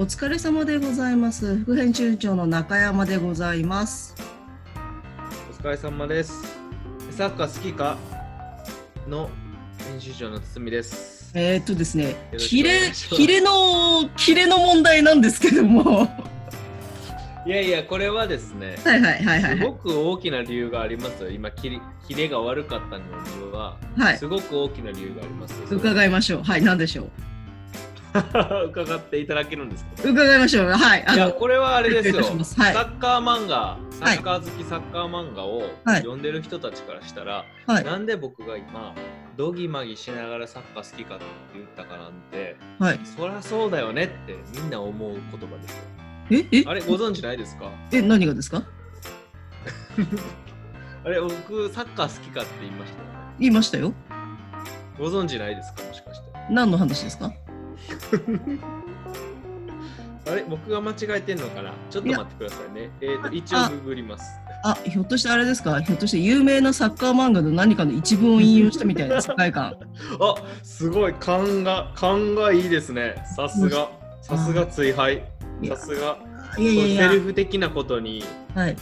お疲れ様でございます。副編集長の中山でございます。お疲れ様です。サッカー好きか？の編集長の堤です。えーっとですね、キレ、キレの、キレの問題なんですけども。はいやいや、これはですね、いはいはいはいはい。すごく大きな理由がありますよ。今、キレキレが悪かったのには、はいすごく大きな理由がありますよ。伺いましょう。はい、何でしょう？伺っていただけるんですか？伺いましょう。はい。あいや、の、これはあれですよ。サッカー漫画、サッカー好きサッカー漫画をはい読んでる人たちからしたら、はい。なんで僕が今、ドギマギしながらサッカー好きかって言ったかなんて、はい。そりゃそうだよねってみんな思う言葉ですよ。え、え、あれ、ご存知ないですか？え、何がですか？あれ、僕、サッカー好きかって言いましたよね。言いましたよ。ご存知ないですか？もしかして。何の話ですか？あれ、僕が間違えてんのかな？ちょっと待ってくださいね。えっ、と、一応あググります。あ、ひょっとしてあれですか？ひょっとして有名なサッカー漫画の何かの一文を引用したみたいな 世界観。あ、すごい、勘が、勘がいいですね。さすが。さすが追敗。さすが。いやいやセリ。フ的なことにはい。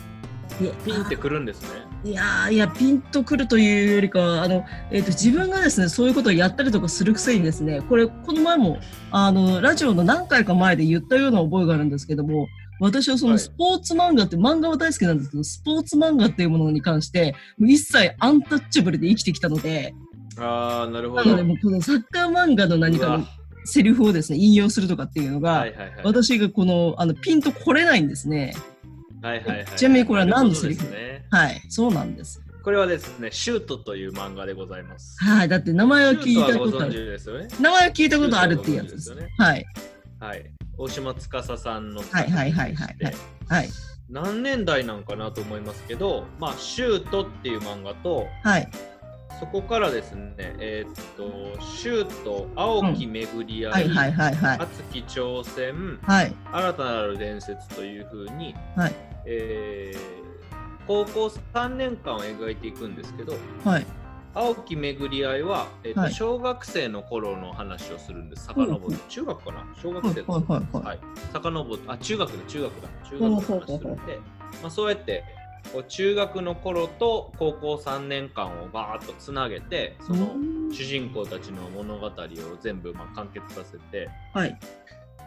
ピンってくるんですね。いやーいやピンとくるというよりかはあの、えー、と自分がですねそういうことをやったりとかするくせにですねこれこの前もあのラジオの何回か前で言ったような覚えがあるんですけども私はそはいのスポーツ漫画って、漫画は大好きなんですけどスポーツ漫画っていうものに関して一切アンタッチャブルで生きてきたのであー、なるほど。なのでもうこのサッカー漫画の何かのセリフをですね引用するとかっていうのが、はいはいはい。私がこのあのピンとこれないんですねはいはいはい。ちなみにこれは何のセリフ？ですね。はいそうなんですこれはですね、シュートという漫画でございます。はいだって名前は聞いたことあるですよね。名前は聞いたことあるっていうやつです。シュートはい。はい。大島司さんの作はいはいはいはいはいはい。何年代なんかなと思いますけど、まあ、シュートっていう漫画と、はい。そこからですね、えーっと、シュート、青き巡り合、はいいはいはいはい。熱き挑戦、はい。新たなる伝説というふうに、はいえー高校3年間を描いていくんですけど、はい。青き巡り合いは、えーとはい小学生の頃の話をするんです。遡って、中学かな？小学生です。はいはいはいはい。遡って、あ、中学だ、中学だ。中学の話するんで、まあ、そうやって、こう中学の頃と高校3年間をバーッとつなげて、そのうん主人公たちの物語を全部まあ完結させて、はい。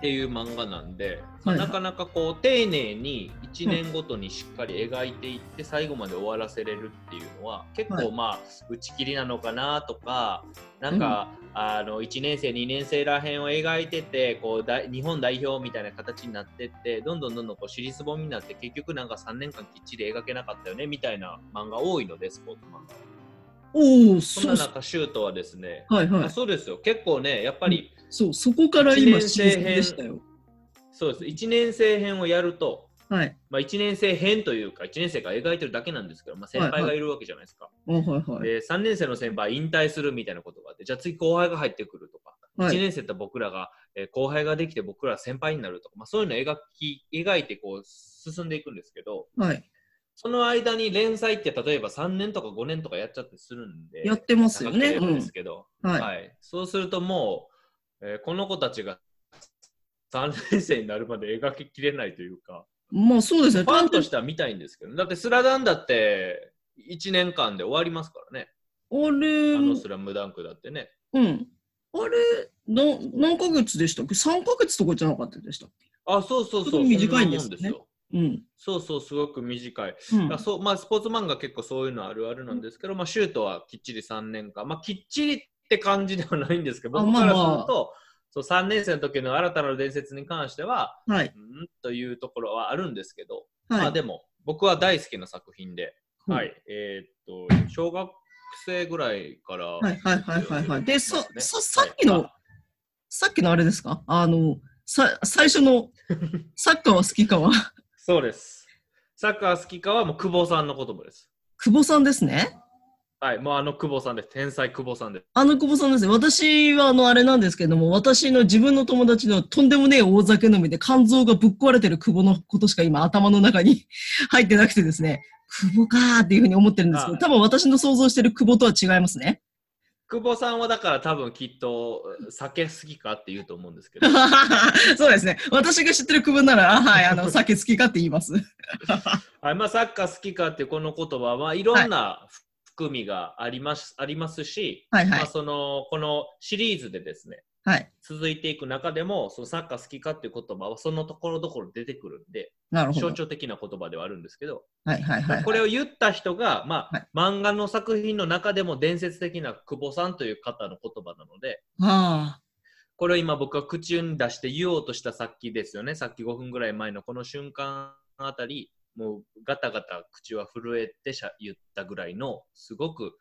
っていう漫画なんで、はい。なかなかこう丁寧に1年ごとにしっかり描いていって最後まで終わらせれるっていうのは結はい。構まあ打ち切りなのかなとかなんか、あの1年生2年生らへんを描いててこう大日本代表みたいな形になってってどんどんどんどんこう尻すぼみになって結局なんか3年間きっちり描けなかったよねみたいな漫画多いのでスポーツ漫画は。おお、そんな中シュートはですね、はいはい。あそうですよ。結構ねやっぱり、そう、そこから今、一新年生編鮮でしたよ。そうです1年生編をやるとはい。まあ、1年生編というか、1年生が描いてるだけなんですけど、まあ、先輩がいるわけじゃないですか。おはいはい。で、3年生の先輩引退するみたいなことがあって、じゃあ次後輩が入ってくるとか、1はい。年生って僕らが、えー後輩ができて僕ら先輩になるとか、まあ、そういうのを描き描いてこう進んでいくんですけど、はい。その間に連載って例えば3年とか5年とかやっちゃってするんで、やってますよね。ですけど、はい。はい、そうするともう、えーこの子たちが3年生になるまで描ききれないというか、まあそうですね。ファンとしては見たいんですけど、だってスラダンだって1年間で終わりますからね。あれ、あのスラムダンクだってね。うん。あれ、な何ヶ月でしたっけ ?3 ヶ月とかじゃなかったでしたっけ？あ、そうそうそう。すごい短いんですねようん。そうそう、すごく短い。うんだそうまあ、スポーツ漫画結構そういうのあるあるなんですけど、まあ、シュートはきっちり3年間。まあ、きっちりって感じではないんですけど、あ僕からするまあまあと、そう3年生の時の新たなる伝説に関しては、はい。うんというところはあるんですけど、はい。まあでも、僕は大好きな作品で、うんはい。えーっと、小学生ぐらいから、はいはいはいはいはい。で、そ、ねさ、さっきの、はいさっきのあれですか？あの、さ、最初の、サッカーは好きかは、そうです。サッカー好きかはもう久保さんの言葉です。久保さんですね。はい、もうあの久保さんです。天才久保さんです。あの久保さんですね。私はあの、あれなんですけども、私の自分の友達のとんでもねえ大酒飲みで肝臓がぶっ壊れてる久保のことしか今頭の中に 入ってなくてですね、久保かーっていうふうに思ってるんですけど、はい多分私の想像してる久保とは違いますね。久保さんはだから多分きっと酒好きかって言うと思うんですけど。そうですね。私が知ってる区分なら、あはい、あの、酒好きかって言います。はいまあ、サッカー好きかってこの言葉はいろんな含みがあります,、ありますし、はいはいまあ、。そのこのシリーズでですねはい。続いていく中でもそのサッカー好きかっていう言葉はそのところどころ出てくるんでなるほど。象徴的な言葉ではあるんですけど、はいはいはい、はい。これを言った人が、まあはい漫画の作品の中でも伝説的な久保さんという方の言葉なのではあ。これを今僕が口に出して言おうとしたさっきですよねさっき5分ぐらい前のこの瞬間あたりもうガタガタ口は震えてしゃ言ったぐらいのすごく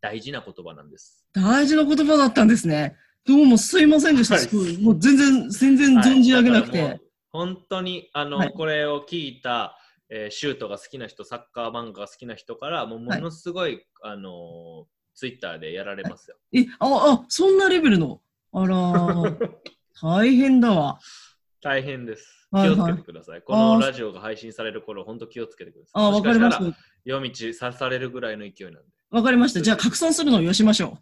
大事な言葉なんです。大事な言葉だったんですね。どうもすいませんでした。はいもう全然、全然存じ上げなくて。はい本当にあの、はいこれを聞いた、えーシュートが好きな人サッカー漫画が好きな人からもうものすごい、あのツイッターでやられますよ。え、あ、あ、そんなレベルの？あらー、大変だわ。大変です。気をつけてください。このラジオが配信される頃、本当気をつけてください。あ、わかりました。夜道さされるぐらいの勢いなんで。わかりました。じゃあ、拡散するのをよしましょ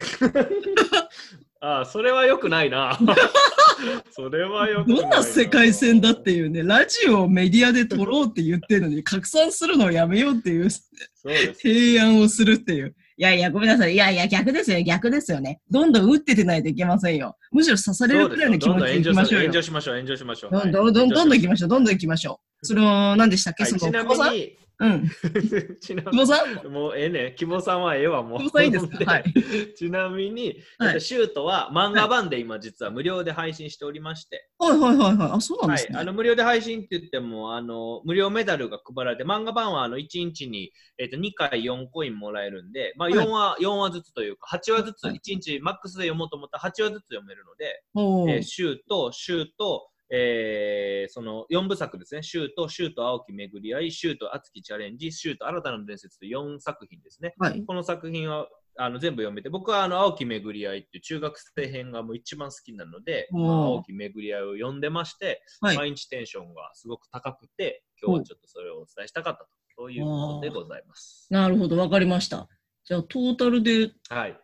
ああ、それは良くないな。それは良う。くないどんな世界線だっていうね、ラジオをメディアで撮ろうって言ってるのに、拡散するのをやめようっていう。提案をするっていう。いやいや、ごめんなさい。いやいや、逆ですよ。逆ですよね。どんどん打っててないといけませんよ。むしろ刺されるくらいの気持ちでいきましょうよどんどん炎上。しましょう、炎上しましょう。どんどんはいどんどん行きまししょう。どんどん行きましょう。それは何でしたっけ、はい、その、ちなみに、うん。ちなさん？もうええね。希望さんはええわ、もう。久保さんいいですか？はい。ちなみに、はいえっとシュートは漫画版で今実は無料で配信しておりまして、はいはいはいはい。あ、そうなんはい、ですね。あの無料で配信って言ってもあの無料メダルが配られて漫画版はあの1日に、えっと2回4コインもらえるんで、まあ、はい4話、4話ずつというか8話ずつはい1日マックスで読もうと思ったら8話ずつ読めるので、おーえーシュート、シュート、えーその4部作ですね、シュート、シュート、青き巡り合い、シュート、熱きチャレンジ、シュート、新たな伝説という4作品ですね。はい。この作品はあの全部読めて、僕はあの青き巡り合いっていう中学生編がもう一番好きなので、青き巡り合いを読んでまして、はい。毎日テンションがすごく高くて、今日はちょっとそれをお伝えしたかったと、そういうことでございます。なるほど、わかりました。じゃあ、トータルではい。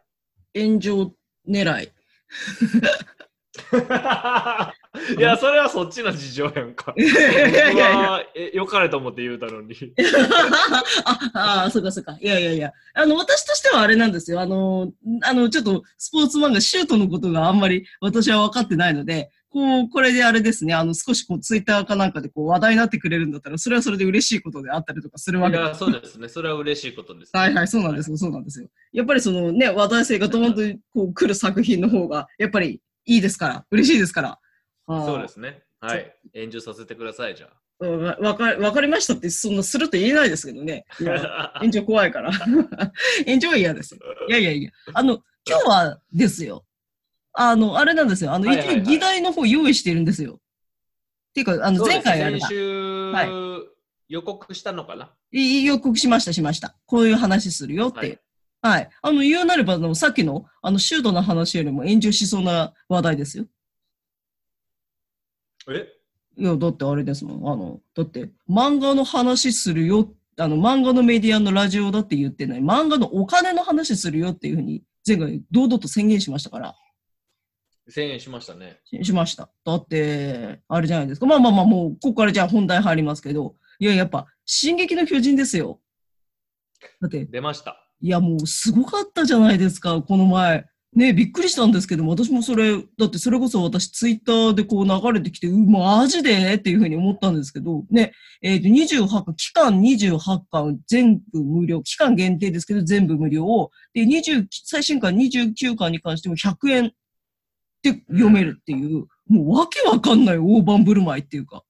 炎上狙い。い や、それはそっちの事情やんか。いやいやえ良かれと思って言うたのに。ああ、そうかそうか。いやいやいや。あの、私としてはあれなんですよ。あの、あの、ちょっとスポーツ漫画、シュートのことがあんまり私は分かってないので、こう、これであれですね、あの、少しこう、ツイッターかなんかでこう、話題になってくれるんだったら、それはそれで嬉しいことであったりとかするわけですいや、そうですね。それは嬉しいことです、はいはい、そうなんですよ、そうなんですよ。やっぱりそのね、話題性がドーンとこう来る作品の方が、やっぱりいいですから、嬉しいですから。そうですね。はい。炎上させてください、じゃうんわわかわかりましたって、そんなすると言えないですけどね。炎上怖いから。炎上は嫌ですよ。いやいやいや。あの、今日はですよ。あの、あれなんですよ。あの、はいはいはい一応議題の方用意してるんですよ。っていうか、あの、前回あれだ先。週、は予告したのかな？いい予告しました、しました。こういう話するよっていう。はい。あの、言うなれば、あの、さっきの、あの、シュートの話よりも炎上しそうな話題ですよ。え？いや、だってあれですもん。あの、だって、漫画の話するよ。あの、漫画のメディアのラジオだって言ってない。漫画のお金の話するよっていうふうに、前回、堂々と宣言しましたから。宣言しましたね。ししました。だって、あれじゃないですか。まあまあまあ、もう、ここからじゃあ本題入りますけど、いや、やっぱ、進撃の巨人ですよ。だって、出ました。いや、もうすごかったじゃないですか、この前。ねびっくりしたんですけど、私もそれ、だってそれこそ私ツイッターでこう流れてきて、うマジで？っていうふうに思ったんですけど、ね、えっ、と、28巻、期間28巻全部無料、期間限定ですけど全部無料で、20、最新巻29巻に関しても100円で読めるっていう、もうわけわかんない大盤振る舞いっていうか。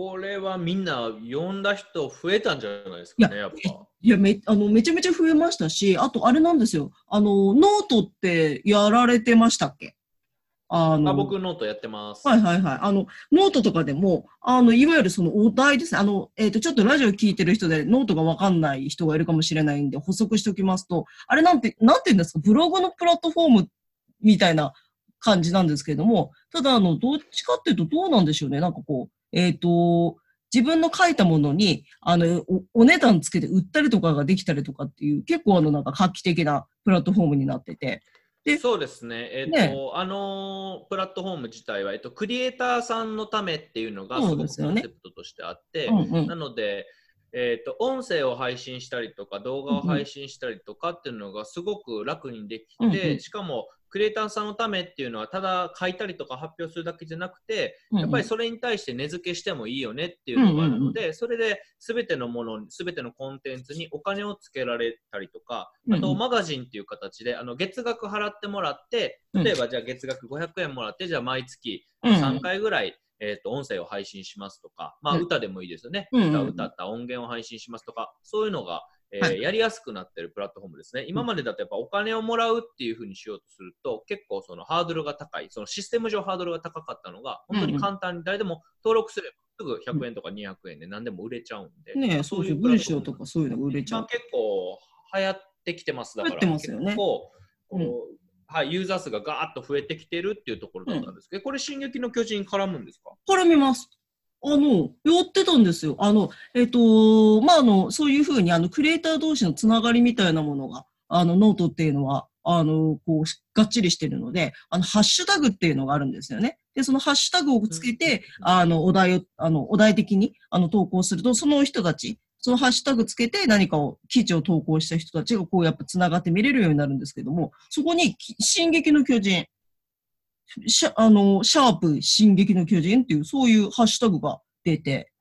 これはみんな読んだ人増えたんじゃないですかね、やっぱ。いやめあのめちゃめちゃ増えましたし、あとあれなんですよ。あの、ノートってやられてましたっけ？あの、あ僕ノートやってます。はいはいはい。あの、ノートとかでも、あの、いわゆるそのお題ですね。あの、えっ、と、ちょっとラジオ聞いてる人でノートがわかんない人がいるかもしれないんで補足しておきますと、あれなんて、なんて言うんですか、ブログのプラットフォームみたいな感じなんですけれども、ただ、あの、どっちかっていうとどうなんでしょうね。なんかこう、えっ、と、自分の書いたものに、あの、おお値段つけて売ったりとかができたりとかっていう、結構あの、なんか画期的なプラットフォームになってて。でそうですね、えっとね。あのープラットフォーム自体は、えっと、クリエイターさんのためっていうのがすごくコンセそうですよねプトとしてあって、うんうん。なので、えっと、音声を配信したりとか、動画を配信したりとかっていうのがすごく楽にできて、うんうん。しかも、クリエイターさんのためっていうのは、ただ書いたりとか発表するだけじゃなくて、やっぱりそれに対して値付けしてもいいよねっていうのがあるので、それで全てのもの、全てのコンテンツにお金をつけられたりとか、あとマガジンっていう形で、あの月額払ってもらって、例えばじゃあ月額500円もらって、じゃあ毎月うん3回ぐらい、えー、と音声を配信しますとか、まあうん。歌でもいいですよね、歌を歌った音源を配信しますとか、そういうのが、えーはいやりやすくなってるプラットフォームですね。今までだとやっぱお金をもらうっていうふうにしようとすると、結構そのハードルが高い、そのシステム上ハードルが高かったのが、本当に簡単に誰でも登録すれば、すぐ100円とか200円で何でも売れちゃうんで、ねえ、そうですよ。プラットフォーム文章とかそういうのが売れちゃう。今結構流行ってきてますだからね結構、うんはい、ユーザー数がガーッと増えてきてるっていうところだったんですけど、これ、進撃の巨人絡むんですか？絡みます。あの、やってたんですよ。あの、えっ、と、まあ、あの、そういうふうに、あの、クリエイター同士のつながりみたいなものが、あの、ノートっていうのは、あの、こう、がっちりしてるので、あの、ハッシュタグっていうのがあるんですよね。で、そのハッシュタグをつけて、あの、お題を、あの、お題的に、あの、投稿すると、その人たち、そのハッシュタグつけて何かを、記事を投稿した人たちが、こう、やっぱつながって見れるようになるんですけども、そこに、き進撃の巨人、シャあの、シャープ進撃の巨人っていう、そういうハッシュタグが出て、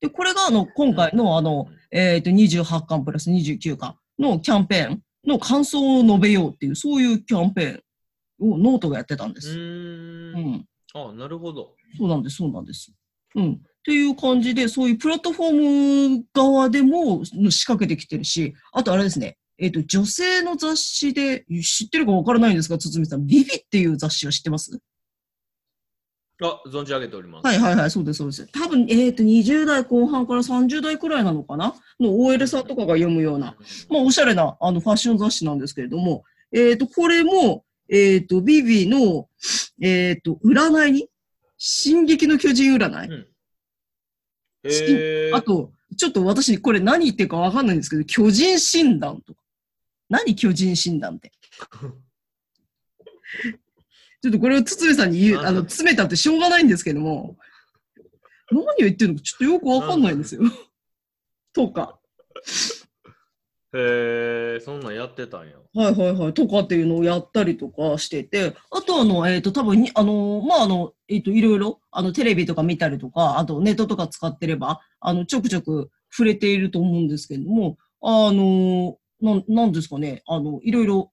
で、これがあの、今回のあの、えっ、と、28巻プラス29巻のキャンペーンの感想を述べようっていう、そういうキャンペーンをノートがやってたんです。う。ん。あ、なるほど。そうなんです、そうなんです。うん。っていう感じで、そういうプラットフォーム側でも仕掛けてきてるし、あとあれですね、えっ、と、女性の雑誌で、知ってるかわからないんですか、堤さん。 ViViっていう雑誌を知ってます？あ、存じ上げております。はいはいはい、そうです、そうです。多分、えっ、と、20代後半から30代くらいなのかな？の OL さんとかが読むような、まあ、おしゃれな、あの、ファッション雑誌なんですけれども、えっ、と、これも、えっ、と、ビビの、えっ、と、占いに、進撃の巨人占い？うんあと、ちょっと私、これ何言ってるかわかんないんですけど、巨人診断とか。何巨人診断って。ちょっとこれを堤さんに言う、あの、詰めたってしょうがないんですけども、何を言ってるのかちょっとよくわかんないんですよ。とか。へえ、そんなんやってたんや。はいはいはい。とかっていうのをやったりとかしてて、あとあの、えっ、と、多分に、あの、まあ、あの、えっ、と、いろいろ、あの、テレビとか見たりとか、あとネットとか使ってれば、あの、ちょくちょく触れていると思うんですけれども、あの、なん、なんですかね、あの、いろいろ、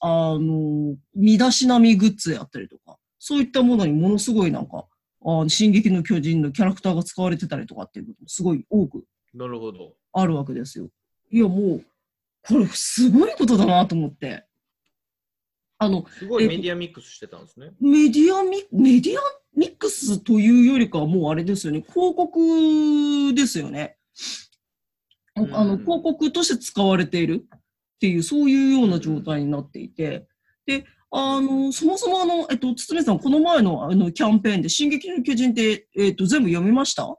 あの、身だしなみグッズやったりとか、そういったものにものすごいなんか、あの、進撃の巨人のキャラクターが使われてたりとかっていうこともすごい多くなるほど。あるわけですよ。いや、もう、これすごいことだなと思って。あの、すごいメディアミックスしてたんですね。メディアミ、メディアミックスというよりかはもうあれですよね、広告ですよね。あの、広告として使われているっていう、そういうような状態になっていて、で、あの、そもそもあの、えっと、堤さん、この前のあのキャンペーンで、進撃の巨人って、えっと、全部読みました？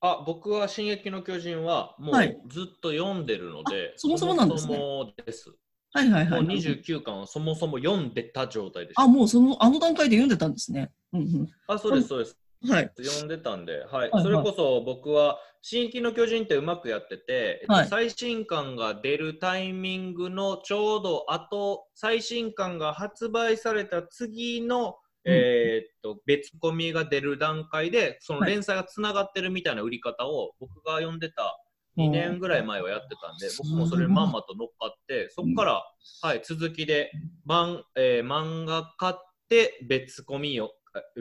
あ、僕は進撃の巨人はもうはいずっと読んでるので、あそもそもなんですねそもそもです。はいはいはい。もう29巻はそもそも読んでた状態でした。あ、もうその、あの段階で読んでたんですね。うんあ、そうです、そうです。うん。はい。読んでたんで、はい、はいそれこそ僕は「進撃の巨人」ってうまくやってて、えっとはい。最新刊が出るタイミングのちょうど後最新刊が発売された次の、うん。えーっと別コミが出る段階でそのはい連載がつながってるみたいな売り方を僕が読んでた2年ぐらい前はやってたんで僕もそれまんまと乗っかってそこから、はい、続きで漫,、えー漫画買って別コミをえ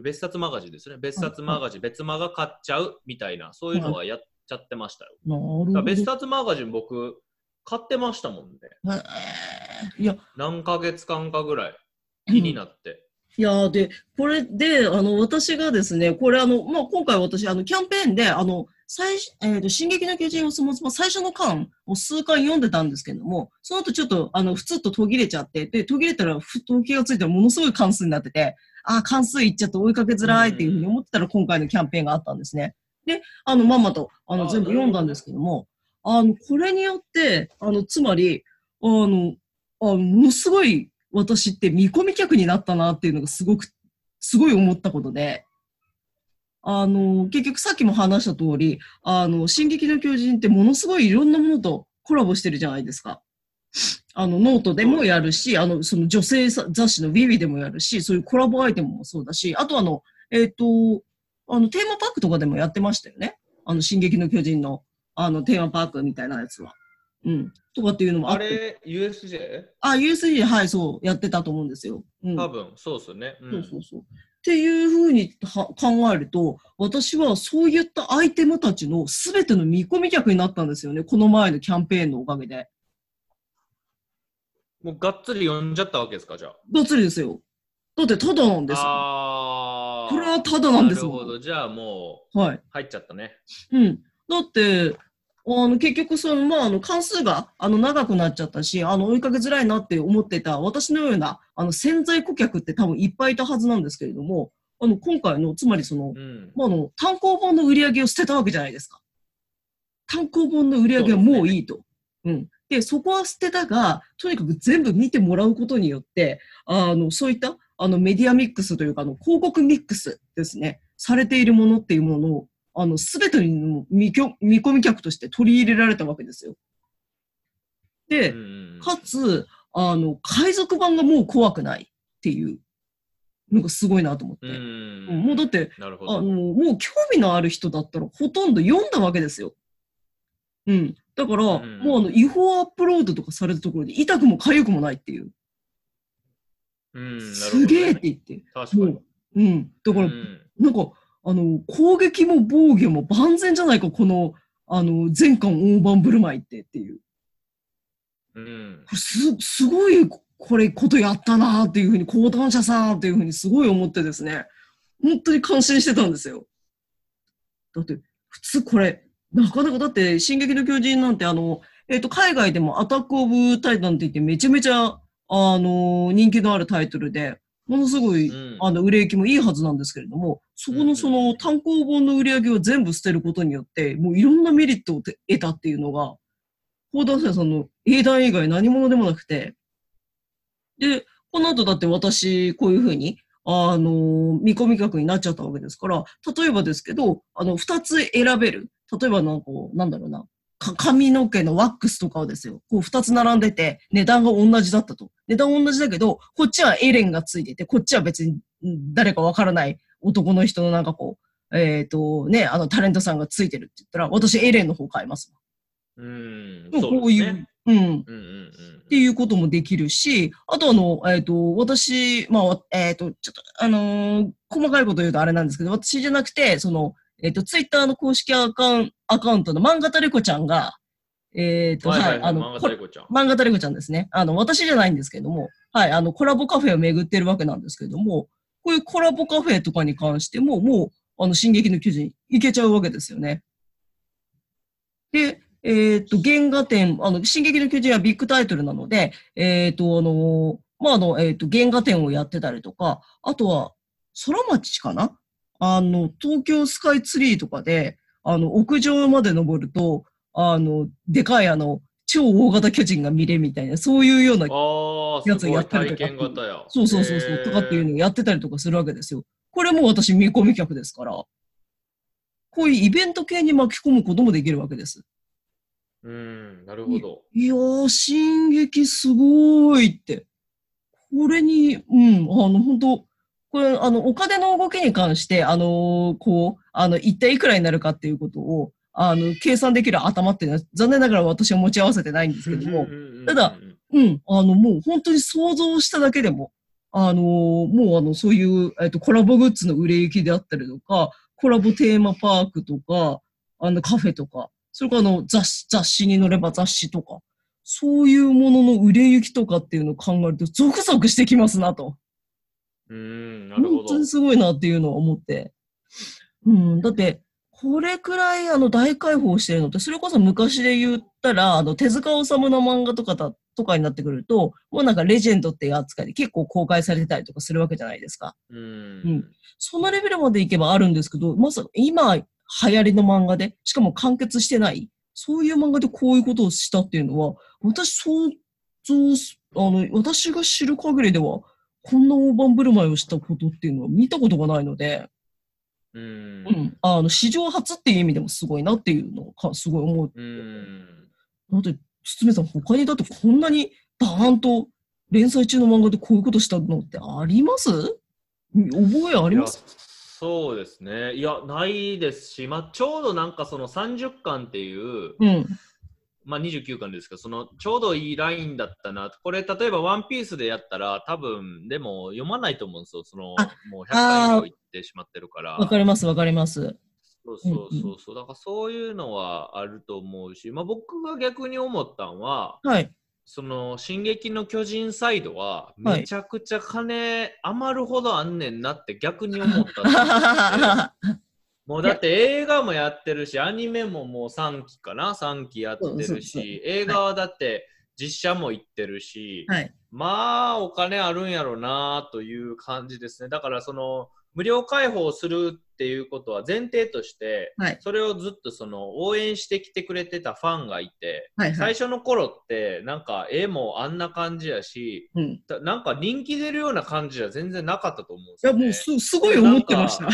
別冊マガジンですね。別冊マガジン、別マガ買っちゃうみたいなそういうのはやっちゃってましたよ、なるほど。別冊マガジン僕買ってましたもんね。いや、何ヶ月間かぐらい気になって、いやーで、これで、あの、私がですね、これあの、まあ、今回私、あの、キャンペーンで、あの、最初、えっ、と、進撃の巨人をそもそも最初の巻を数巻読んでたんですけども、その後ちょっと、あの、ふつっと途切れちゃって、で、途切れたら、ふと気がついたらものすごい関数になってて、あー、関数いっちゃって追いかけづらいっていうふうに思ってたら、今回のキャンペーンがあったんですね。で、あの、まんまと、あの、あ全部読んだんですけども、あの、これによって、あの、つまり、あの、あのものすごい私って見込み客になったなっていうのがすごく、すごい思ったことで、あの、結局さっきも話した通り、あの、進撃の巨人ってものすごいいろんなものとコラボしてるじゃないですか。あの、ノートでもやるし、あの、その女性雑誌の ViViでもやるし、そういうコラボアイテムもそうだし、あとあの、えっ、と、あの、テーマパークとかでもやってましたよね。あの、進撃の巨人の、あの、テーマパークみたいなやつは。うん。とかっていうのもあって。あれ、USJ? あ、USJ、はい、そう、やってたと思うんですよ。うん。多分、そうっすね。うんそうそうそう。っていうふうには考えると、私はそういったアイテムたちの全ての見込み客になったんですよね。この前のキャンペーンのおかげで。もうがっつり読んじゃったわけですか、じゃあ。がっつりですよ。だってただなんですよ。あーこれはただなんですもんなるほど。じゃあもはい。う入っちゃったね。うん。だって、あの、結局、その、まあ、あの、関数が、あの、長くなっちゃったし、あの、追いかけづらいなって思ってた、私のような、あの、潜在顧客って多分いっぱいいたはずなんですけれども、あの、今回の、つまりそのう、ん。まあ、あの、単行本の売り上げを捨てたわけじゃないですか。単行本の売り上げはもういいと。うん。で、そこは捨てたが、とにかく全部見てもらうことによって、あの、そういった、あの、メディアミックスというか、あの、広告ミックスですね。されているものっていうものを、あの、すべての見見込み客として取り入れられたわけですよ。で、うんかつ、あの、海賊版がもう怖くないっていうのがすごいなと思って。う。もうだって、あの、ど。もう興味のある人だったらほとんど読んだわけですよ。うん。だから、うんもうあの、違法アップロードとかされたところで痛くも痒くもないっていう。うん。ねすげえって言って。確かにもう。うん。だから、うんなんか、あの、攻撃も防御も万全じゃないか、この、あの、全巻大盤振る舞いってっていう。うん。これす、すごい、これ、ことやったなっていうふうに、講談社さんっていうふうにすごい思ってですね、本当に感心してたんですよ。だって、普通これ、なかなか、だって、進撃の巨人なんて、あの、えっ、と、海外でもアタックオブタイタンって言って、めちゃめちゃ、あの、人気のあるタイトルで、ものすごい、うん。あの、売れ行きもいいはずなんですけれども、そこのその単行本の売り上げを全部捨てることによって、もういろんなメリットを得たっていうのが、講談社さんの英断以外何者でもなくて、で、この後だって私、こういうふうに、あの、見込み客になっちゃったわけですから、例えばですけど、あの、二つ選べる。例えばなんかなんだろうな、か髪の毛のワックスとかをですよ、こう二つ並んでて、値段が同じだったと。値段同じだけど、こっちはエレンがついてて、こっちは別にん誰かわからない男の人のなんかこう、えっ、と、ね、あのタレントさんがついてるって言ったら、私エレンの方買います。うん。こそうういう。うん。うんうんうんっていうこともできるし、あとあの、えっ、と、私、まあ、えっ、と、ちょっと、あのー細かいこと言うとあれなんですけど、私じゃなくて、その、えっ、と、ツイッターの公式アカウンアカウントの漫画タレコちゃんが、えっ、と、はい、あの、漫画こタレコちゃん。漫画ちゃんですね。あの、私じゃないんですけれども、はい、あの、コラボカフェを巡ってるわけなんですけれども、こういうコラボカフェとかに関しても、もう、あの、進撃の巨人、いけちゃうわけですよね。で、えっ、と、原画展、あの、進撃の巨人はビッグタイトルなので、えっ、と、あの、まあ、あの、えっ、と、原画展をやってたりとか、あとは、空町かなあの、東京スカイツリーとかで、あの、屋上まで登ると、あの、でかいあの、超大型巨人が見れみたいな、そういうような、ああ、やつすごいやったりとか。そうそうそうそう、とかっていうのをやってたりとかするわけですよ。これも私見込み客ですから、こういうイベント系に巻き込むこともできるわけです。うん、なるほど。いやー、進撃すごいって。これに、うん、あの、本当これ、あの、お金の動きに関して、あのーこう、あの、一体いくらになるかっていうことを、あの、計算できる頭っていうのは、残念ながら私は持ち合わせてないんですけども、ただうん、あの、もう本当に想像しただけでも、あのーもうあの、そういう、えっと、コラボグッズの売れ行きであったりとか、コラボテーマパークとか、あの、カフェとか、それからあの、雑誌、雑誌に載れば雑誌とか、そういうものの売れ行きとかっていうのを考えると、ゾクゾクしてきますなと。うん、なるほど本当に。すごいなっていうのは思って。うん、だって、これくらいあの大解放してるのって、それこそ昔で言ったら、あの手塚治虫の漫画とかだとかになってくると、もうなんかレジェンドっていう扱いで結構公開されてたりとかするわけじゃないですか。うん。そのレベルまでいけばあるんですけど、まさか今、流行りの漫画で、しかも完結してない、そういう漫画でこういうことをしたっていうのは、私想像す、あの、私が知る限りでは、こんな大盤振る舞いをしたことっていうのは見たことがないので、うんう。ん、あの、史上初っていう意味でもすごいなっていうのをかすごい思う。うん。だって、つめさん、他にだってこんなにバーンと連載中の漫画でこういうことしたのってあります？覚えあります？そうですね。いや、ないですし、まあ、ちょうどなんかその30巻っていう、うん。まあ、29巻ですけど、そのちょうどいいラインだったな。これ、例えばワンピースでやったら、多分でも読まないと思うんですよ。そのあもう100巻以上いってしまってるから。わかります、わかります。そうそうそうそう。だからそういうのはあると思うし、まあ、僕が逆に思ったのは、はい。その「進撃の巨人」サイドははいめちゃくちゃ金余るほどあんねんなって逆に思ったんですよもうだって映画もやってるしアニメももう3期かな？3期やってるし映画はだって実写も行ってるし、はい。まあお金あるんやろなという感じですねだからその無料開放するっていうことは前提として、はいそれをずっとその応援してきてくれてたファンがいて、はい。はい。最初の頃ってなんか絵もあんな感じやしなんか人気出るような感じは全然なかったと思うんですや、よ、ね。もうす、すごい思ってました。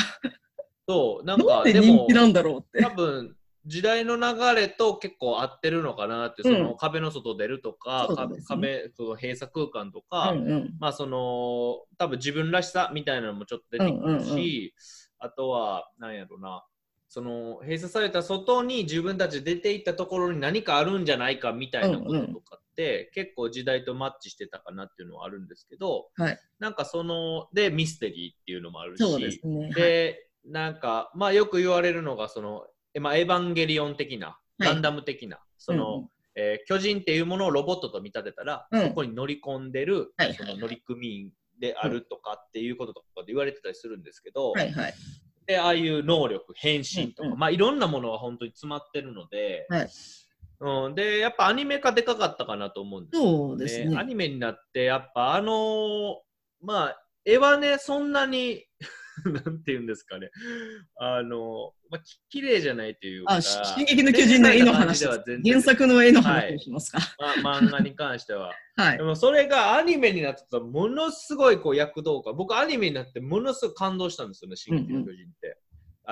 そうなんかで人気なんだろうって。多。分時代の流れと結構合ってるのかなって、うん。その壁の外出るとか、ね。壁その閉鎖空間とか、うんうん。まあその多分自分らしさみたいなのもちょっと出てくるし、うんうんうん。あとはなんやろな。その閉鎖された外に自分たち出ていったところに何かあるんじゃないかみたいなこととかって、結構時代とマッチしてたかなっていうのはあるんですけど、はい。なんかそのでミステリーっていうのもあるしそうですね。はい。でなんかまあよく言われるのがその、えまあ、エヴァンゲリオン的なはい。ガンダム的な、その、うんえー巨人っていうものをロボットと見立てたら、うん。そこに乗り込んでる、はいはい。その乗組員であるとかっていうこととかで言われてたりするんですけど、はいはい。でああいう能力変身とか、うんうん。まあいろんなものが本当に詰まってるので、はい。うん、でやっぱアニメ化でかかったかなと思うんですよそうですね。アニメになってやっぱあのーまあ絵はねそんなに なんて言うんですかねあのーまあ、き綺麗じゃないというかあ、し進撃の巨人の絵の話では全然原作の絵の話をしますか。まあ、漫画に関してははいで。もそれがアニメになってたらものすごいこう躍動感僕アニメになってものすごい感動したんですよね「進撃の巨人」って。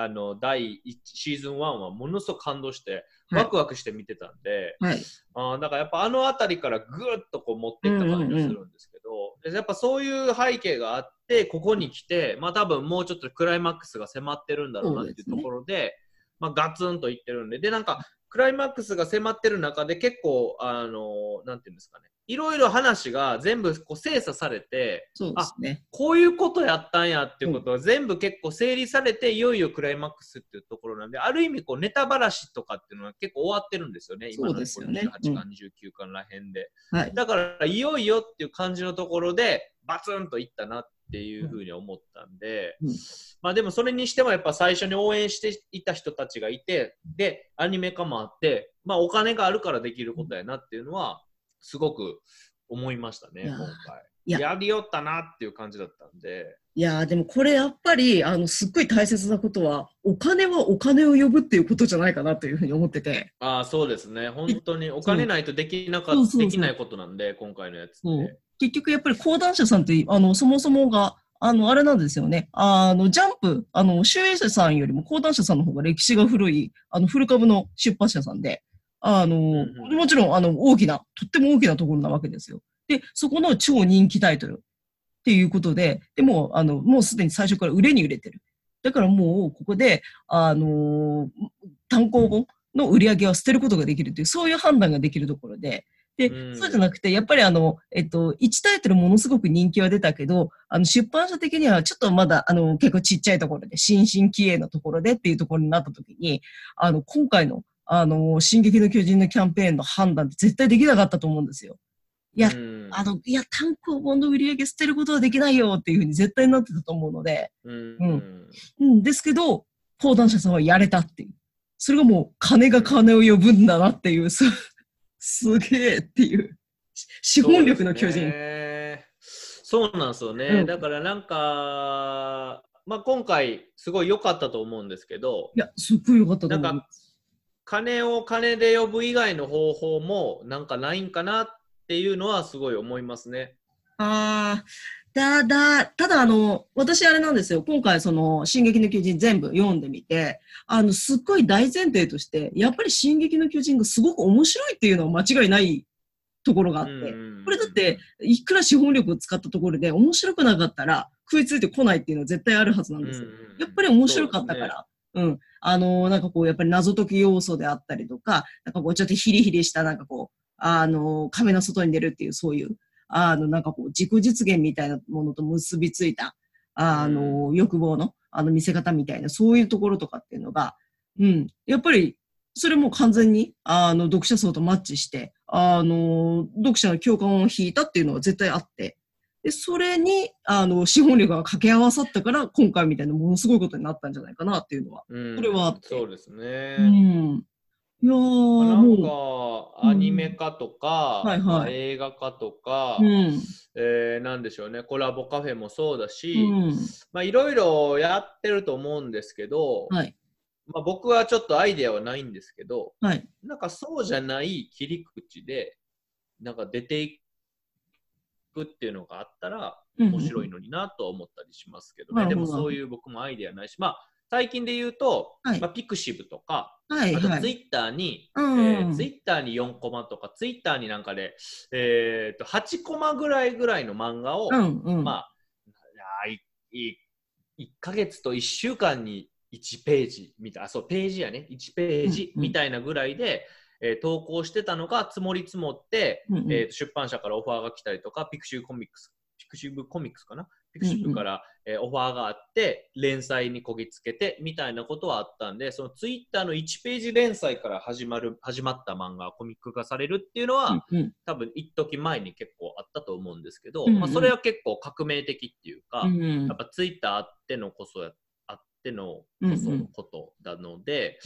あの第1シーズン1はものすごく感動してはいワクワクして見てたんで、はい。あーだからやっぱあの辺りからぐーっとこう持っていった感じがするんですけど、でやっぱそういう背景があってここに来て、まあ、多分もうちょっとクライマックスが迫ってるんだろうなっていうところでまあ、ガツンといってるんででなんかクライマックスが迫ってる中で結構あのなんていうんですかねいろいろ話が全部こう精査されてそうですね。こういうことやったんやっていうことが全部結構整理されて、いよいよクライマックスっていうところなんで、ある意味こうネタばらしとかっていうのは結構終わってるんですよね、今のそうですよね28巻、29巻らへんで。はい。だから、いよいよっていう感じのところで、バツンといったなっていうふうに思ったんで、うんまあでもそれにしてもやっぱ最初に応援していた人たちがいて、で、アニメ化もあって、まあお金があるからできることやなっていうのは、すごく思いましたね、今回。いややりよったなっていう感じだったんで。いやーでもこれやっぱり、あの、すっごい大切なことは、お金はお金を呼ぶっていうことじゃないかなというふうに思ってて。ああ、そうですね。本当にお金ないとできなかできないことなんで、今回のやつって。結局やっぱり講談社さんって、あの、そもそもが、あの、あれなんですよね。あの、ジャンプ、あの、集英社さんよりも講談社さんの方が歴史が古い、あの、古株の出版社さんで、あの、んうんもちろん、あの、大きな、とっても大きなところなわけですよ。で、そこの超人気タイトルっていうことで、でも、あの、もうすでに最初から売れに売れてる。だからもう、ここで、あの単行本の売り上げは捨てることができるという、そういう判断ができるところで、で、うんそうじゃなくて、やっぱりあの、えっと、1タイトルものすごく人気は出たけど、あの、出版社的にはちょっとまだ、あの、結構ちっちゃいところで、新進気鋭のところでっていうところになった時に、あの、今回の、あの、進撃の巨人のキャンペーンの判断って絶対できなかったと思うんですよ。いや、うんあの、いや、単行本の売り上げ捨てることはできないよっていうふうに絶対なってたと思うので、うんうんうん、ですけど、講談社さんはやれたっていう。それがもう、金が金を呼ぶんだなっていう、す、すげえっていう。し資本力の巨人。そうねそうなんですよね、うんだからなんか、まあ、今回すごい良かったと思うんですけどいや、すっごい良かったと思う。なんか金を金で呼ぶ以外の方法もなんかないんかなっていうのはすごい思いますね。ああ、ただ、ただあの、私あれなんですよ。今回その、進撃の巨人全部読んでみて、あの、すっごい大前提として、やっぱり進撃の巨人がすごく面白いっていうのは間違いないところがあって、うんこれだって、いくら資本力を使ったところで面白くなかったら食いついてこないっていうのは絶対あるはずなんですよ。やっぱり面白かったから。うん。あのーなんかこう、やっぱり謎解き要素であったりとか、なんかこう、ちょっとヒリヒリした、なんかこう、あのー亀の外に出るっていう、そういう、あの、なんかこう、自己実現みたいなものと結びついた、あのー欲望の、あの、見せ方みたいな、そういうところとかっていうのが、うん。やっぱり、それも完全に、あの、読者層とマッチして、あのー読者の共感を引いたっていうのは絶対あって、で、それに、あの、資本力が掛け合わさったから、今回みたいなものすごいことになったんじゃないかなっていうのは。うんこれはあってそうですね。うん。いやなんもかアニメ化とか、はいはいまあ映画化とか、う、うん。えーなんでしょうねコラボカフェもそうだし、うん。まあいろいろやってると思うんですけど、はい。まあ、僕はちょっとアイデアはないんですけどはい。なんかそうじゃない切り口でなんか出ていくっていうのがあったら面白いのになとは思ったりしますけどね、なるほどでもそういう僕もアイデアないしまあ最近で言うと、はいまあ、ピクシブとかはい。はい。あとツイッターに、うんえーツイッターに4コマとか、ツイッターになんかで、えー、と8コマぐらいぐらいの漫画を、うんうん。まあ、いやいい1ヶ月と1週間に1ページみたいな、あそう、ページやね、1ページうんうんみたいなぐらいで、えー投稿してたのが積もり積もって、うんうん。えーと出版社からオファーが来たりとか、 pixivコミックス、 pixivコミックスかな？ pixivから、えーオファーがあって、連載にこぎつけてみたいなことはあったんで、そのツイッターの1ページ連載から始まる、始まった漫画がコミック化されるっていうのは、うんうん。多分一時期前に結構あったと思うんですけど、うんうん。まあ、それは結構革命的っていうか、うんうん。やっぱツイッターあってのこそやあってのこそのことなので、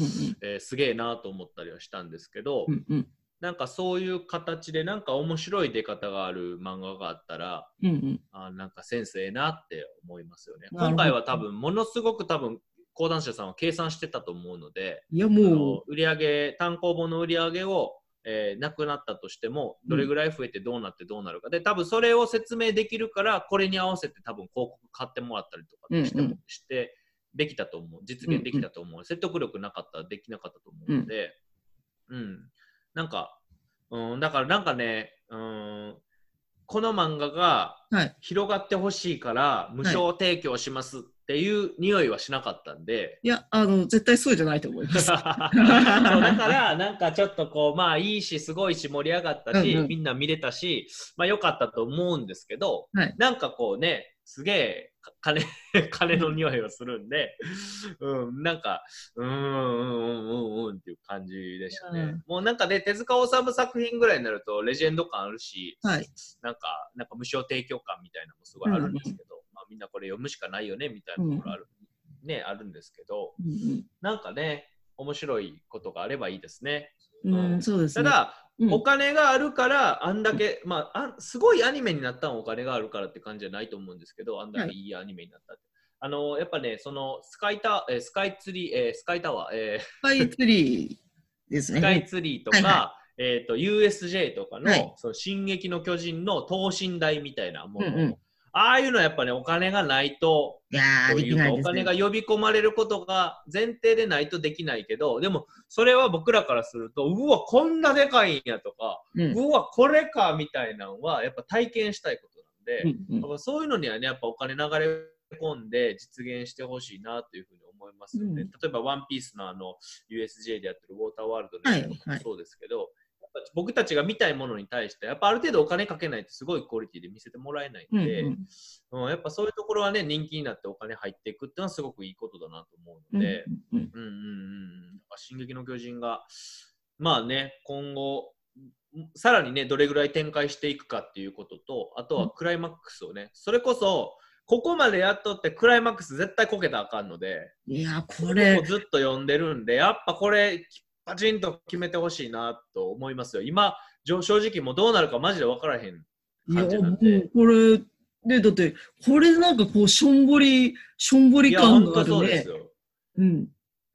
えーすげえなと思ったりはしたんですけど、うんうん。なんかそういう形でなんか面白い出方がある漫画があったらうんうん。あなんかセンスええなって思いますよね。今回は多分ものすごく多分講談社さんは計算してたと思うので、いや、あもの売上単行本の売り上げを、えーなくなったとしてもどれぐらい増えてどうなってどうなるか、で多分それを説明できるからこれに合わせて多分広告買ってもらったりとかしても、うんうん。してできたと思う。実現できたと思う、説得力なかったらできなかったと思うので、うん。なんか、うん、だからなんかね、うん、この漫画が。広がってほしいから無償提供しますっていう匂いはしなかったんで、い。や、あの、絶対そうじゃないと思います。そうだからなんかちょっとこうまあいいしすごいし盛り上がったし、うんうん。みんな見れたしまあ良かったと思うんですけど、はい。なんかこうねすげえか金金 の匂いがするんで、うん、なんかうーんうんうんうんうんっていう感じでしたね、うんもうなんかね手塚治虫作品ぐらいになるとレジェンド感あるし、はい。なんかなんか無償提供感みたいなのもすごいあるんですけど、まあ、みんなこれ読むしかないよねみたいなところある、ねあるんですけどうんなんかね面白いことがあればいいですね。うん、うん、そうですね。ただ、うんお金があるから、あんだけ、まああ、すごいアニメになったのはお金があるからって感じじゃないと思うんですけど、あんだけい。いアニメになったって。あのやっぱね、そのスカイタ、えースカイツリー、えースカイタワー、えー。スカイツリーですね。スカイツリーとか、はいはえっ、と、USJ とかの、はい。その進撃の巨人の等身大みたいなもの、うんうんああいうのはやっぱね、お金がないと、いや。お金が呼び込まれることが前提でないとできないけど、でも、それは僕らからすると、うわ、こんなでかいんやとか、うんうわ、これかみたいなのは、やっぱ体験したいことなんで、うんうんやっぱそういうのにはね、やっぱお金流れ込んで実現してほしいなというふうに思いますよね。うん例えば、ワンピースのあの、USJ でやってるウォーターワールドのかはいはいもそうですけど、やっぱ僕たちが見たいものに対して、やっぱある程度お金かけないとすごいクオリティで見せてもらえないんで、うんうんうんやっぱそういうところはね、人気になってお金入っていくっていうのはすごくいいことだなと思うので、うんうんうんうん。進撃の巨人が、まあね、今後、んさらにね、どれぐらい展開していくかっていうことと、あとはクライマックスをね、それこそ、ここまでやっとってクライマックス絶対こけたらあかんので、いや、これ、ずっと読んでるんで、やっぱこれ、パチンと決めてほしいなと思いますよ。今、正直もうどうなるかマジで分からへん感じなんでう、これ、で、だって、これでなんかこう、しょんぼり、しょんぼりいや、感本があるねうです。よ。うん。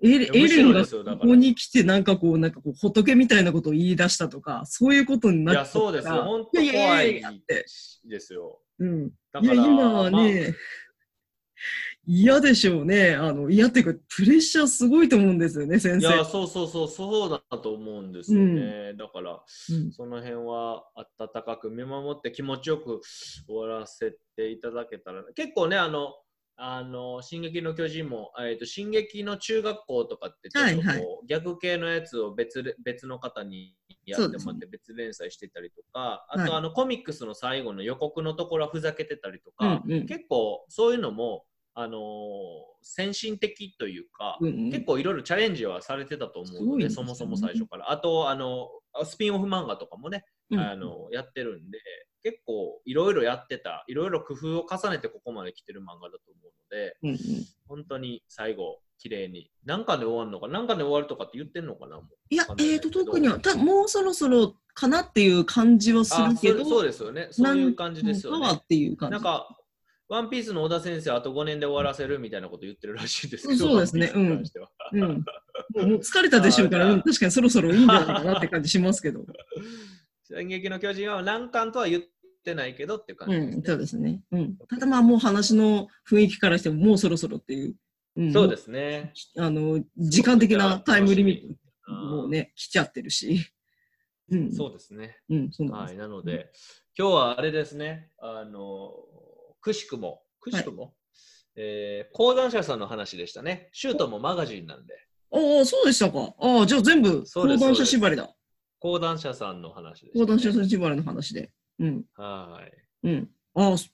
エレエレンがここに来てなんかこう、なんかこう、仏みたいなことを言い出したとか、そういうことにいや、なっちゃったらそうですよ。本当いやいや怖い。ですよ。うん。だから、いや、今はまあね、嫌でしょうね。あの、嫌っていうか、プレッシャーすごいと思うんですよね、先生。いや、そうそうそう、そうだと思うんですよね。だから、うん。その辺は温かく見守って気持ちよく終わらせていただけたら、結構ね、あの、あの進撃の巨人も、えーと、進撃の中学校とかってちょっとこう、はいはい。逆系のやつを別で別の方にやってもらって別連載してたりとか、あと、はい。あのコミックスの最後の予告のところはふざけてたりとか、うんうん。結構そういうのも、あのー先進的というか、うんうん。結構いろいろチャレンジはされてたと思うので、ね。そもそも最初から。あと、あの、スピンオフ漫画とかもね、うん。あのやってるんで、結構いろいろやってた、いろいろ工夫を重ねてここまで来てる漫画だと思うので、うんうん。本当に最後、綺麗に。なんかで終わるのか、なんかで終わるとかって言ってんのかなもう。いやえっ、と、特には、たもうそろそろかなっていう感じはすあるけど、そそうですよね。そういう感じですよね。なんかワンピースの小田先生、あと5年で終わらせるみたいなこと言ってるらしいですけど、そうですねワンピースに関してはうん。もう疲れたでしょうから、確かにそろそろいいんじゃないかなって感じしますけど。進撃の巨人は何巻とは言ってないけどって感じねうん、そうですね。うん。ただまあもう話の雰囲気からしてももうそろそろっていう。うん、そうですね。あの、時間的なタイムリミットうんもうね、来ちゃってるし。うん。そうですね。うん、そうなんです。はい。なので、今日はあれですね、あの、くしくも、くしくも、えー講談社さんの話でしたね。シュートもマガジンなんで、ああ、そうでしたか。ああ、じゃあ全部講談社縛りだ。講談社さんの話でした、講談社縛りの話で。うん。はい。うん。ああ、そ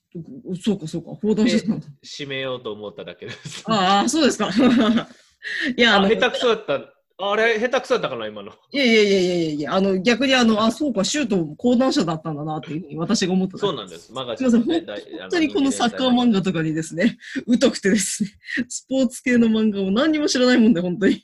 そうか、そうか。講談社さん。締めようと思っただけです。ああ、そうですか。いや、あの、あ下手くそだった。あれ、下手くそだったかな、今の。いやいやいやいやいやあの、逆にあの、あ、そうか、シュート講談社だったんだなっていうふうに私が思った。そうなんです。マガすみません、ジンのね、本当にこのサッカー漫画とかにですね、疎くてですね、スポーツ系の漫画を何にも知らないもんで、本当に。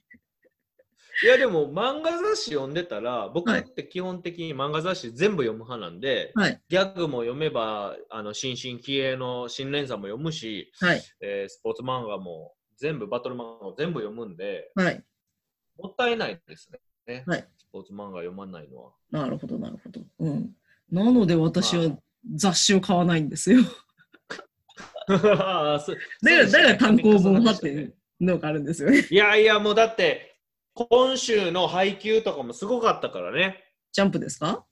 いやでも漫画雑誌読んでたら僕はいって基本的に漫画雑誌全部読む派なんで、はい。ギャグも読めばあの新進気鋭の新連載も読むし、はい。えースポーツ漫画も全部バトル漫画も全部読むんではい。もったいないですね、はいスポーツ漫画読まないのは。なるほど、なるほど。うん。なので私は雑誌を買わないんですよ。あ だから、単行本派っていうのがあるんですよね。いやいやもうだって今週の配給とかもすごかったからね。ジャンプですか？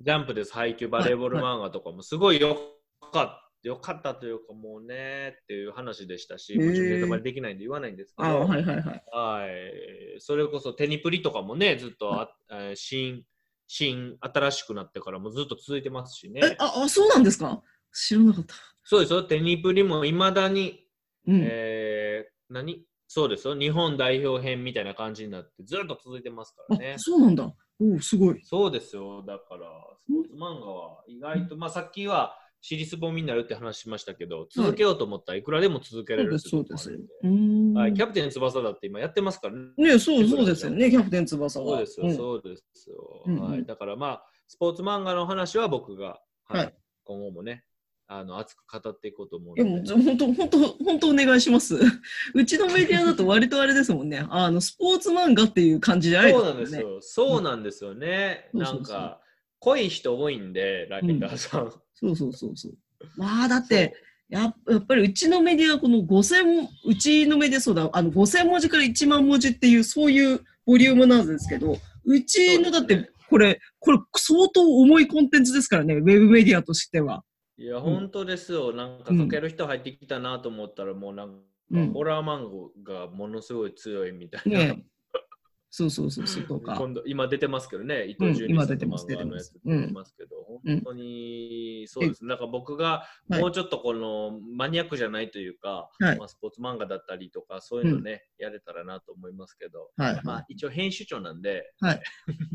ジャンプです、配給バレーボール漫画とかもすごいよかった。よかったというかもうねっていう話でしたし、もちろんネタバレできないんで言わないんですけど、はいはいはい。はいそれこそテニプリとかもね、ずっとあ、えー新、新、新しくなってからもずっと続いてますしね。え、あ、あ、そうなんですか？知らなかった。そうですよ、テニプリもいまだに、うん。えー何？そうですよ、日本代表編みたいな感じになってずっと続いてますからねあ、。そうなんだ。おお、すごい。そうですよ。だから、スポーツ漫画は意外と、まあさっきは尻すぼみになるって話しましたけど、続けようと思ったらいくらでも続けられるそうです、そうです。はい、キャプテン翼だって今やってますからね。ねそうそうですよね、キャプテン翼は。そうですよ、んそうですよ、うんうんはい。だからまあ、スポーツ漫画の話は僕が、はいはい今後もね、あの熱く語っていこうと思うので。本当、本当、本当お願いします。うちのメディアだと割とあれですもんね。あの、スポーツ漫画っていう感じじゃないそうなん。ですよ。そうなんですよね。うんなんか、濃い人多いんで、ライダーさん。そうそうそうそう。まあ、だって、ややっぱりうちのメディアはこの5000、うちのメディアそうだ、あの5000文字から1万文字っていう、そういうボリュームなんですけど、うちのだってこれ、これ相当重いコンテンツですからね、ウェブメディアとしては。いや、本当ですよ。なんか、うんかける人入ってきたなと思ったら、もうなんか、うんホラー漫画がものすごい強いみたいな。ねそうそうそうそう、とか。今度今出てますけどね、伊うん藤潤二さんの漫画のやつ出てますけど、本当にそうですね。なんか僕がはいもうちょっとこのマニアックじゃないというか、はいまあ、スポーツ漫画だったりとか、そういうのね、やれたらなと思いますけど、はい。まあ一応編集長なんで、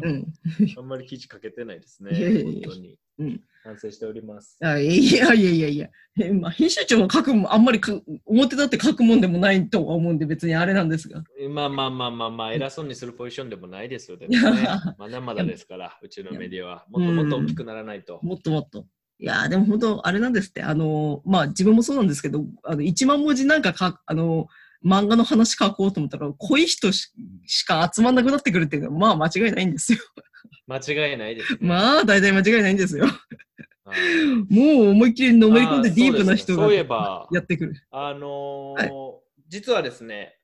うん。あんまり記事書けてないですね。本当に。うん反省しております。あいやいやいやいや、えまあ、編集長も書くも、あんまりか表立って書くもんでもないとは思うんで、別にあれなんですが。まあまあまあまあまあ、偉そうにするポジションでもないですよ。でもね、まだまだですから、うちのメディアは。もっともっと大きくならないと。もっともっと。いやーでも本当、あれなんですって、あのーまあ自分もそうなんですけど、あの、1万文字なんかか、あのー漫画の話書こうと思ったら、濃い人ししか集まんなくなってくるっていうのは、まあ間違いないんですよ。間違いないです、ね。まあ大体間違いないんですよ。はいもう思いっきりのめり込んでディープな人がやってくる。あのーはい実はですね、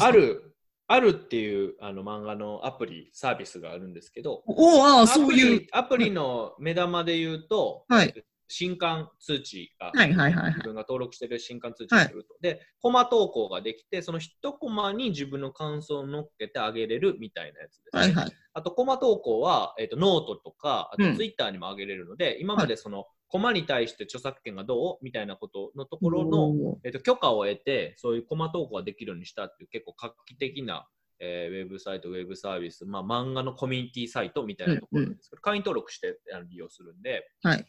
アル、アルっていうあの漫画のアプリ、サービスがあるんですけど、おあそういう。アプリの目玉で言うと、はい新刊通知が、はいはいはいはい自分が登録している新刊通知が来ると。で、コマ投稿ができて、その一コマに自分の感想を乗っけてあげれるみたいなやつです、ね。はいはい。あと、コマ投稿は、えー、とノートとか、あうんとツイッターにも上げれるので、今までその、コマに対して著作権がどうみたいなことのところの、えー、と許可を得て、そういうコマ投稿ができるようにしたっていう結構画期的な、えーウェブサイト、ウェブサービス、まあ、漫画のコミュニティサイトみたいなところなんですけど、会員登録してあの利用するんで、はい。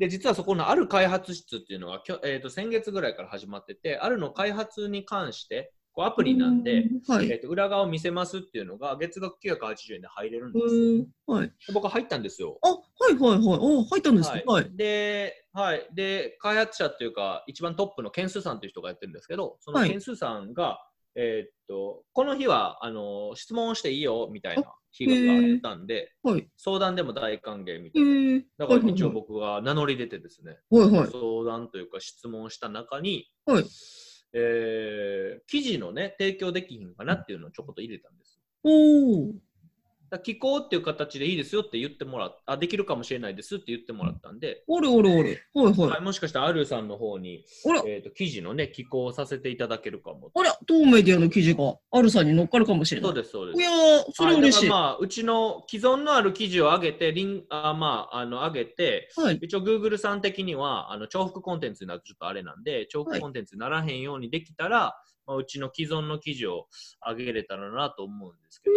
で実はそこのある開発室っていうのがきょ、えー、と先月ぐらいから始まってて、あるの開発に関して、こうアプリなんで、うん、はい。えー、と裏側を見せますっていうのが月額980円で入れるんです。うんはい。で僕は入ったんですよ。あ、はいはいはい。お入ったんですかはいはい。で、はい、で、開発者っていうか、一番トップのケンスーさんという人がやってるんですけど、そのはいケンスーさんが、えーっと、この日はあの質問をしていいよみたいな日があったんで、はい。相談でも大歓迎みえたいな。ー、だから一応はい僕が名乗り出てですね、はいはい。相談というか質問した中に、はいえー記事のね、提供できひんかなっていうのをちょこっと入れたんです。おお。だから寄稿っていう形でいいですよって言ってもらっあ、できるかもしれないですって言ってもらったんで、おれおれおれ。はいは。はいい、もしかしたらアルさんの方に、えー、と記事のね、寄稿させていただけるかも。あら、当メディアの記事があるさんに乗っかるかもしれない。そうです、そうです。いやー、それは嬉しい。まあ、うちの既存のある記事を上げて、リンあまあ、あの上げて、はい。一応 Google さん的にはあの重複コンテンツになるとちょっとあれなんで、重複コンテンツにならへんようにできたら、まあ、うちの既存の記事を上げれたらなと思うんですけど、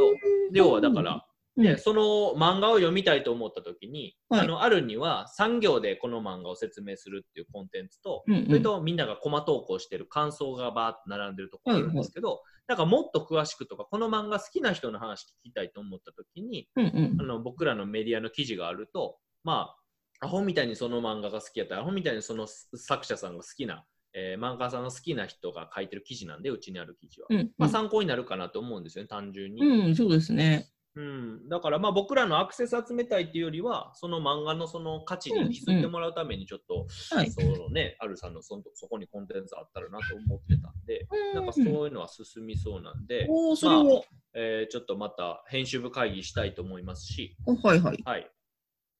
要はだから、うん。でその漫画を読みたいと思った時に、はい。あのあるには3行でこの漫画を説明するっていうコンテンツと、うんうん。それとみんながコマ投稿してる感想がバーッと並んでるところなんですけど、なんかもっと詳しくとか、この漫画好きな人の話聞きたいと思った時に、うんうん。あの僕らのメディアの記事があると、まあ、アホみたいにその漫画が好きやったら、アホみたいにその作者さんが好きな、えー漫画家さんが好きな人が書いてる記事なんで、うちにある記事は。うんまあ、参考になるかなと思うんですよね、単純に。うん、うん、そうですね。うん、だからまあ僕らのアクセス集めたいっていうよりは、その漫画のその価値に気づいてもらうためにちょっと、はい。そのね、あるさんのそのそこにコンテンツあったらなと思ってたんで、なんかそういうのは進みそうなんで、おお、それは、えーちょっとまた編集部会議したいと思いますし、あはいはい。はい。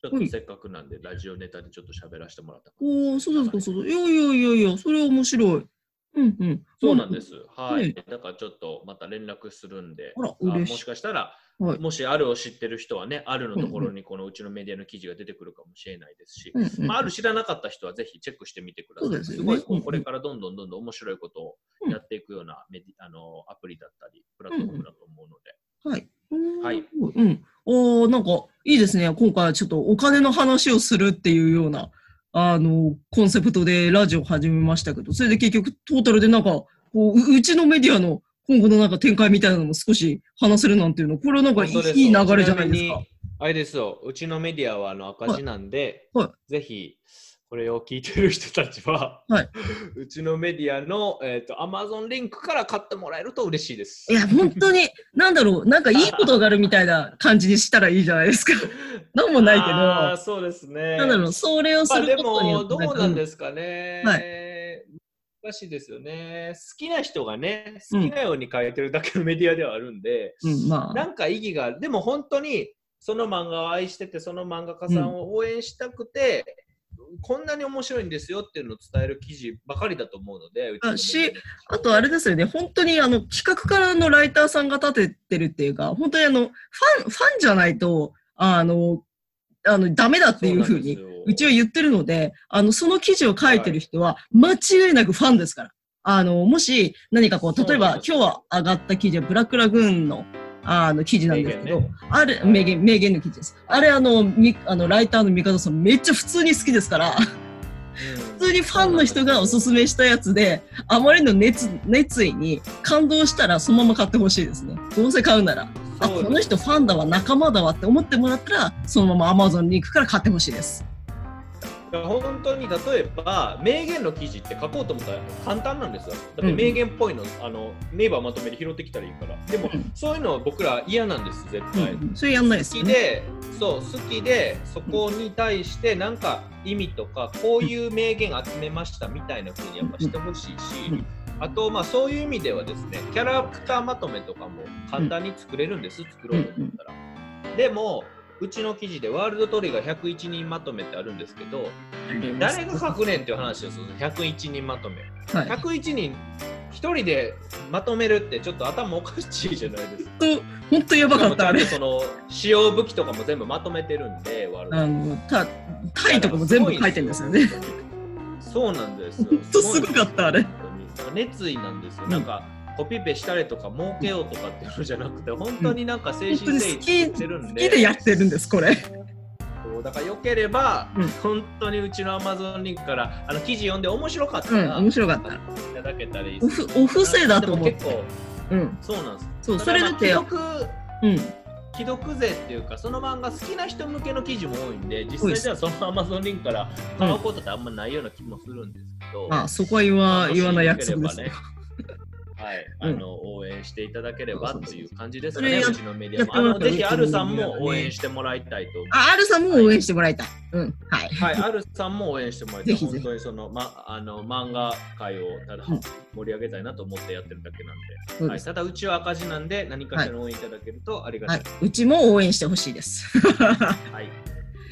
ちょっとせっかくなんで、ラジオネタでちょっと喋らせてもらったおお、そうですか、そうです。いやいやいやいや、それは面白い。うんうん。そうなんで。す。はい。ねだからちょっとまた連絡するんで、もしかしたら、はいもしあるを知ってる人はね、あるのところにこのうちのメディアの記事が出てくるかもしれないですし、あ、ある知らなかった人はぜひチェックしてみてください。すごいこれからどんどんどんどん面白いことをやっていくようなメディあのアプリだったり、プラットフォームだと思うので、はい。はい。うん。おおなんか、いいですね。今回はちょっとお金の話をするっていうような、あの、コンセプトでラジオを始めましたけど、それで結局トータルでなんか、こう、ううちのメディアの今後のなんか展開みたいなのも少し話せるなんていうの、これはなんかいい流れじゃないですか。あれですよ、うちのメディアはあの赤字なんで、はいはぜひこれを聞いてる人たちは、はいうちのメディアの、えー、と Amazon リンクから買ってもらえると嬉しいです。いや、本当に、なんだろう、なんかいいことがあるみたいな感じにしたらいいじゃないですか。なんもないけど、そうですね。なんだろう、それをすまあ、でることによも、って。どうなんですすかね。は難しいですよね。好きな人がね、好きなように書いてるだけのメディアではあるんで、うん、まあ。なんか意義が、でも本当にその漫画を愛してて、その漫画家さんを応援したくて、こんなに面白いんですよっていうのを伝える記事ばかりだと思うので、うちのメディアしあとあれですよね、本当にあの企画からのライターさんが立ててるっていうか、本当にあの、ファン、ファンじゃないと、あの、あの、ダメだっていうふうに、うちは言ってるので、あの、その記事を書いてる人は、間違いなくファンですから。あの、もし何かこう、例えば今日は上がった記事はブラックラグーンの、あの、記事なんですけど、名言あれ、名言、名言の記事です。あれ、あの、み、あの、ライターの三方さんめっちゃ普通に好きですから、普通にファンの人がおすすめしたやつで、あまりの熱、熱意に感動したらそのまま買ってほしいですね。どうせ買うなら。あ、この人ファンだわ、仲間だわって思ってもらったら、そのまま Amazon に行くから買ってほしいです。本当に例えば名言の記事って書こうと思ったら簡単なんですよ。だって名言っぽいの,、あのネイバーまとめて拾ってきたらいいから。でも、うんそういうの僕ら嫌なんです絶うん対。うんそれやんないですよね。好きでそう好きでそこに対してなんか意味とかこういう名言集めましたみたいな風にやっぱしてほしいし、うんあとまあそういう意味ではですねキャラクターまとめとかも簡単に作れるんです、作ろうと思ったら。でもうちの記事でワールドトリガー101人まとめってあるんですけど誰が書くねんっていう話をする101人まとめ。はい。101人一人でまとめるってちょっと頭おかしいじゃないですか。と本当やばかったあれ。その使用武器とかも全部まとめてるんで、ワールドあのたタイとかも全部書いてるんですよね。。そうなんですよ。本当すごかったあれ。熱意なんですよ。うんなんかコピペしたりとか儲けようとかっていうのじゃなくて、本当になんか精神誠意きしてるんで。好きでやってるんですこれ。だから良ければ、うん本当にうちの Amazon リンクからあの記事読んで面白かったうんら、面白かった。いただけたらいいお。ふお布施だと思って結構うんそうなんです。そうそれだって既読うん既読勢っていうかその漫画好きな人向けの記事も多いんで実際じゃあその Amazon リンクから買うことってあんまないような気もするんですけど、まあそこは言わ言わない約束ですね。はい、うんあの応援していただければという感じですかね、うちのメディアも。あのぜひアルさんも応援してもらいたいと思います。あ、アルさんも応援してもらいたい。うん、はい。はい、アルさんも応援してもらいたい。ぜひぜひ本当にその、ま、あの漫画界をただうん盛り上げたいなと思ってやってるだけなんで、はい、そうです。ただうちは赤字なんで何かしらの応援いただけるとありがたはいい。うちも応援してほしいです。はい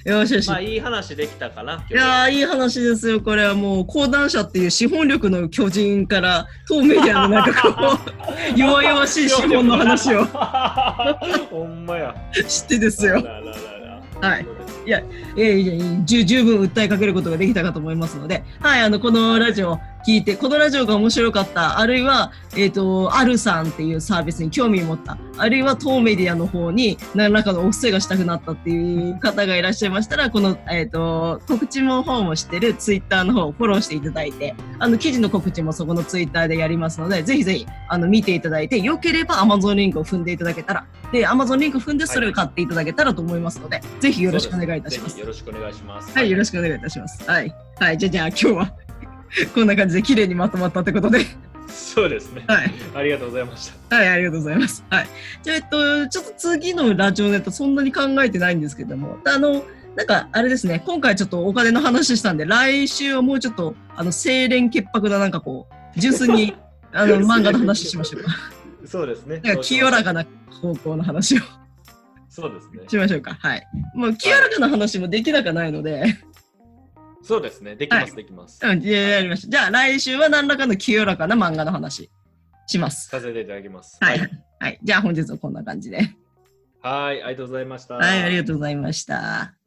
よしよし。まあいい話できたかな。いやーいい話ですよ。これはもう講談社っていう資本力の巨人から当メディアのなんかこう 弱々しい資本の話を ほんまや。してですよ。あららららはいいや、えー、十十分訴えかけることができたかと思いますので、はい、あの、このラジオ聞いて、このラジオが面白かった、あるいは、えっ、と、アルさんっていうサービスに興味を持った、あるいは当メディアの方に何らかのお布施がしたくなったっていう方がいらっしゃいましたら、この、えっ、と、告知の方もしてるツイッターの方をフォローしていただいて、あの、記事の告知もそこのツイッターでやりますので、ぜひぜひ、あの、見ていただいて、よければ Amazon リンクを踏んでいただけたら、で、Amazon リンク踏んでそれを買っていただけたらと思いますので、ぜひよろしくお願いいたします。よろしくお願いします。はい、よろしくお願いいたします。はい。はい、じゃあ、じゃあ、今日は こんな感じで綺麗にまとまったってことで。そうですね。はい。ありがとうございました。はい、ありがとうございます。はい。じゃあ、えっと、ちょっと次のラジオネタ、そんなに考えてないんですけども、あの、なんか、あれですね、今回ちょっとお金の話したんで、来週はもうちょっと、あの、清廉潔白な、なんかこう、純粋に、あの、漫画の話しましょうか。そうですね。なんか、清らかな方向の話をそうですね。しましょうか。はい。もう、清らかな話もできなくはないので、そうですね。できます、はできます。うん、やりました。じゃあ、来週は何らかの清らかな漫画の話します。させていただきます。はい。はい。じゃあ本日はこんな感じで。はい、ありがとうございました。はい、ありがとうございました。